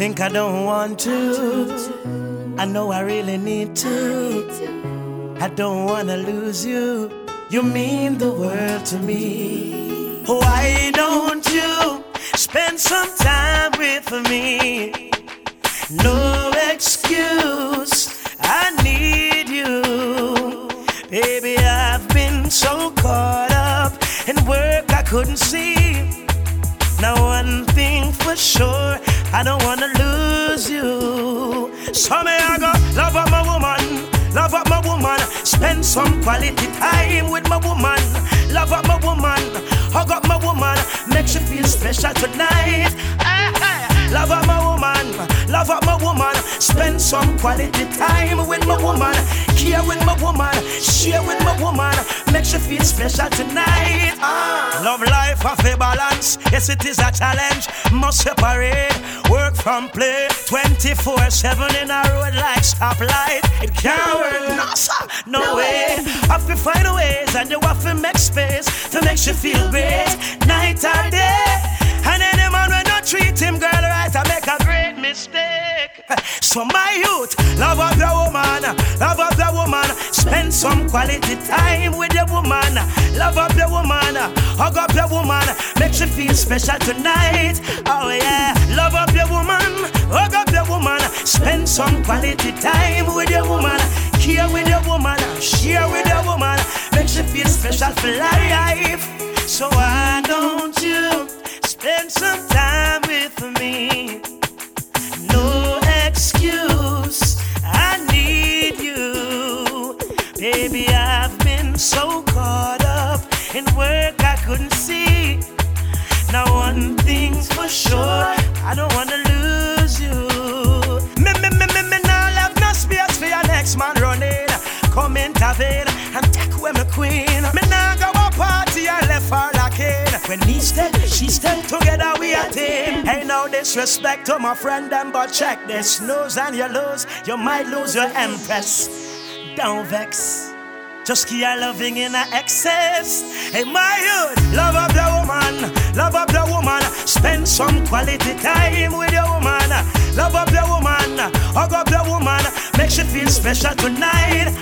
think I don't want to. I know I really need to. I don't wanna lose you. You mean the world to me. Why don't you spend some time with me? No excuse, I need you. Baby, I've been so caught up in work I couldn't see. Now, one thing for sure, I don't wanna lose you. So, may I go love up my woman, love up my woman, spend some quality time with my woman, love up my woman, hug up my woman, make you feel special tonight. Love up my woman, love up my woman, spend some quality time with my woman, care with my woman, share with my woman, make you feel special tonight. Ah. Love life of a balance, yes it is a challenge. Must separate work from play, 24/7 in a road like stoplight. It can't work, no sir, no way. Have to find ways and you have to make space to make you feel great, night or day. Treat him girl right, I make a great mistake. So my youth, love up your woman, love up your woman, spend some quality time with your woman, love up your woman, hug up your woman, make you feel special tonight. Oh yeah, love up your woman, hug up your woman, spend some quality time with your woman, care with your woman, share with your woman, makes you feel special for life. So why don't you spend some time with me? No excuse, I need you. Baby, I've been so caught up in work I couldn't see. Now, one thing's for sure, I don't wanna lose you. Me, me, me, me, me, now left no space for your next man running. Come intervene When he's dead, she dead, together we a team. Ain't no disrespect to my friend them, but check this. Snooze and you lose, you might lose your empress. Don't vex. Just keep loving in excess. Hey, my youth, love up the woman, love up the woman. Spend some quality time with your woman. Love up the woman, hug up the woman. Make you feel special tonight.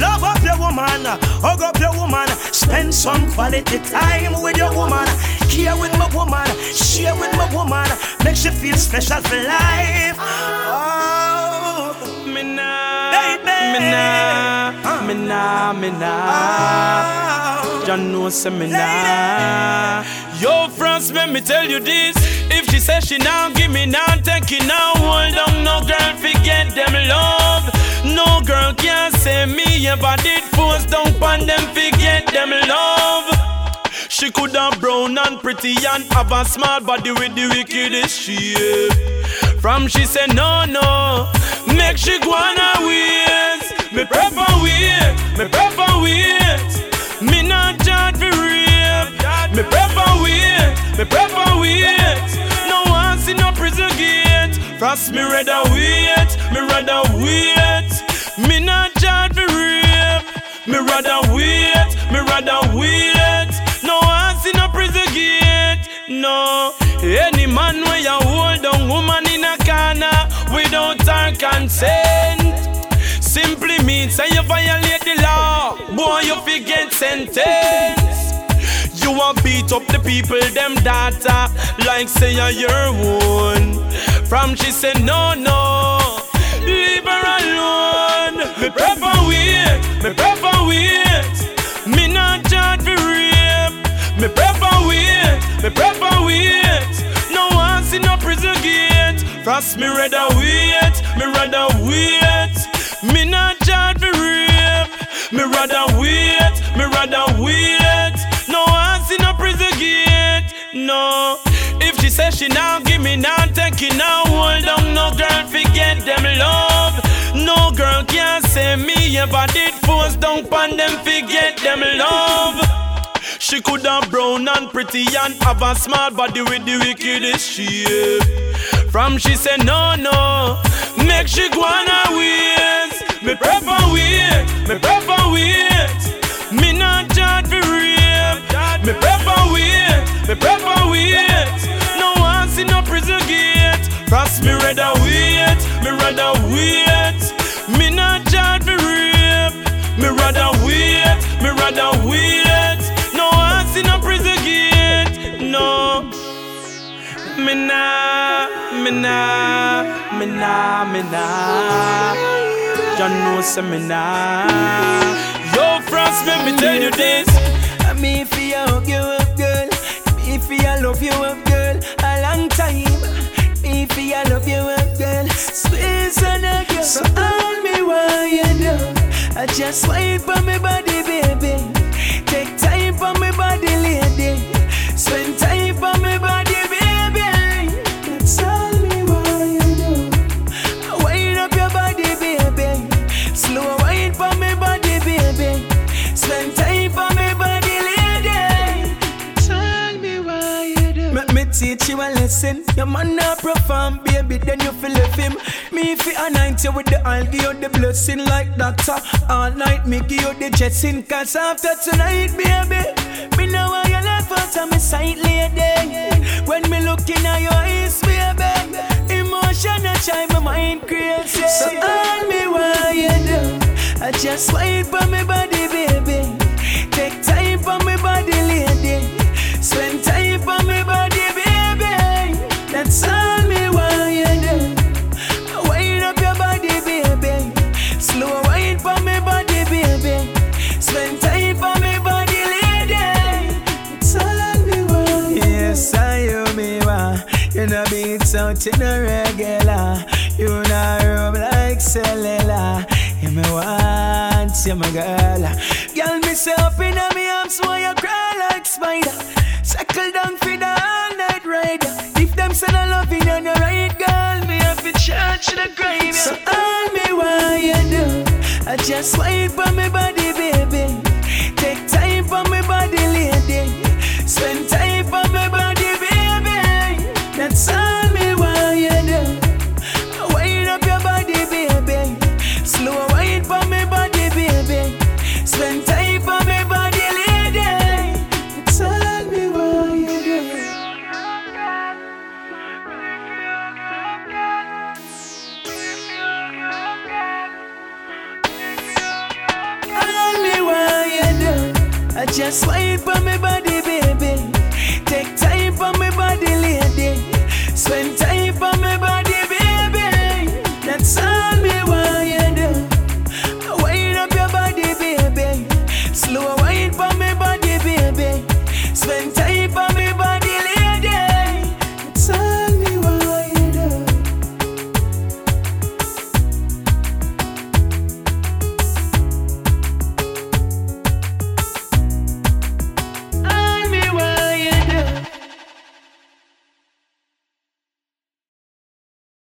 Love up your woman, hug up your woman. Spend some quality time with your woman. Care with my woman, share with my woman. Make you feel special for life. Oh, Me nah, baby. me nah, me nah, me nah. Oh. Jah know say me nah. Yo, Frass, let me tell you this. If she says she now give me now, take it now, hold on. No girl forget them love. No girl can say me ever did force down on them forget them love. She could have brown and pretty and have a smart body with the wickedest shape. From she said no no, make she go on her ways. Me prefer wait, me prefer wait. Me not judge for rape. Me prefer wait, me prefer wait. No one see no prison gate. Frost me rather wait, me rather wait. Me rather wait, me rather wait. No one see no prison gate. No, any man where you hold down woman in a corner without her consent. Simply means say you violate the law, boy you fi get sentenced. You a beat up the people, them data, like say you're your own. From she said no no, leave her alone. Me prefer wait, me prefer wait. Me not judge for rape. Me prefer wait, me prefer wait. No one see no prison gate. Frost me rather wait, me rather wait. Me not judge for rape. Me rather wait, me rather wait. No one see no prison gate. No. If she says she now give me now, take it now, hold on. No girl forget them love. Say me ever did force down on them forget them love. She could have brown and pretty and have a smart body with the wickedest shape. From she said no no, make she go on her ways. Me prefer wait, me prefer wait. Me not judge for rape. Me prefer wait, me prefer wait. No one see no prison gate. Frost me rather wait, me rather wait. Rather wait. No ass in a prison gate, no. Me nah, me nah, me nah, me nah. Jah know say me nah. Yo, Frass, let me tell you this. Me feel hug you up, girl. Me feel love you up, girl. A long time. Me feel love you up, girl. Squeeze on a girl. So all me want you do. I just wait for me body, teach you a lesson. Your man not perform, baby, then you feel left him. Me fi anoint you with the oil, give you the blessing like doctor. All night me give you the jetting, cause after tonight, baby, me know why you left out of my sight, lady. When me looking at your eyes, baby, emotion a try my mind crazy. So all me why you do. I just wait for me body, You know beats out in a regular. You know rub like cellular. You me want, you my girl. Girl, me say up in a me arms, why you cry like spider? Circle down for the all night rider. If them say I love you, you're the right girl. Me have to charge the grave. So all me why you do? I just wait for me body, I just wait for me body, baby. Take time for me body, lady. Spend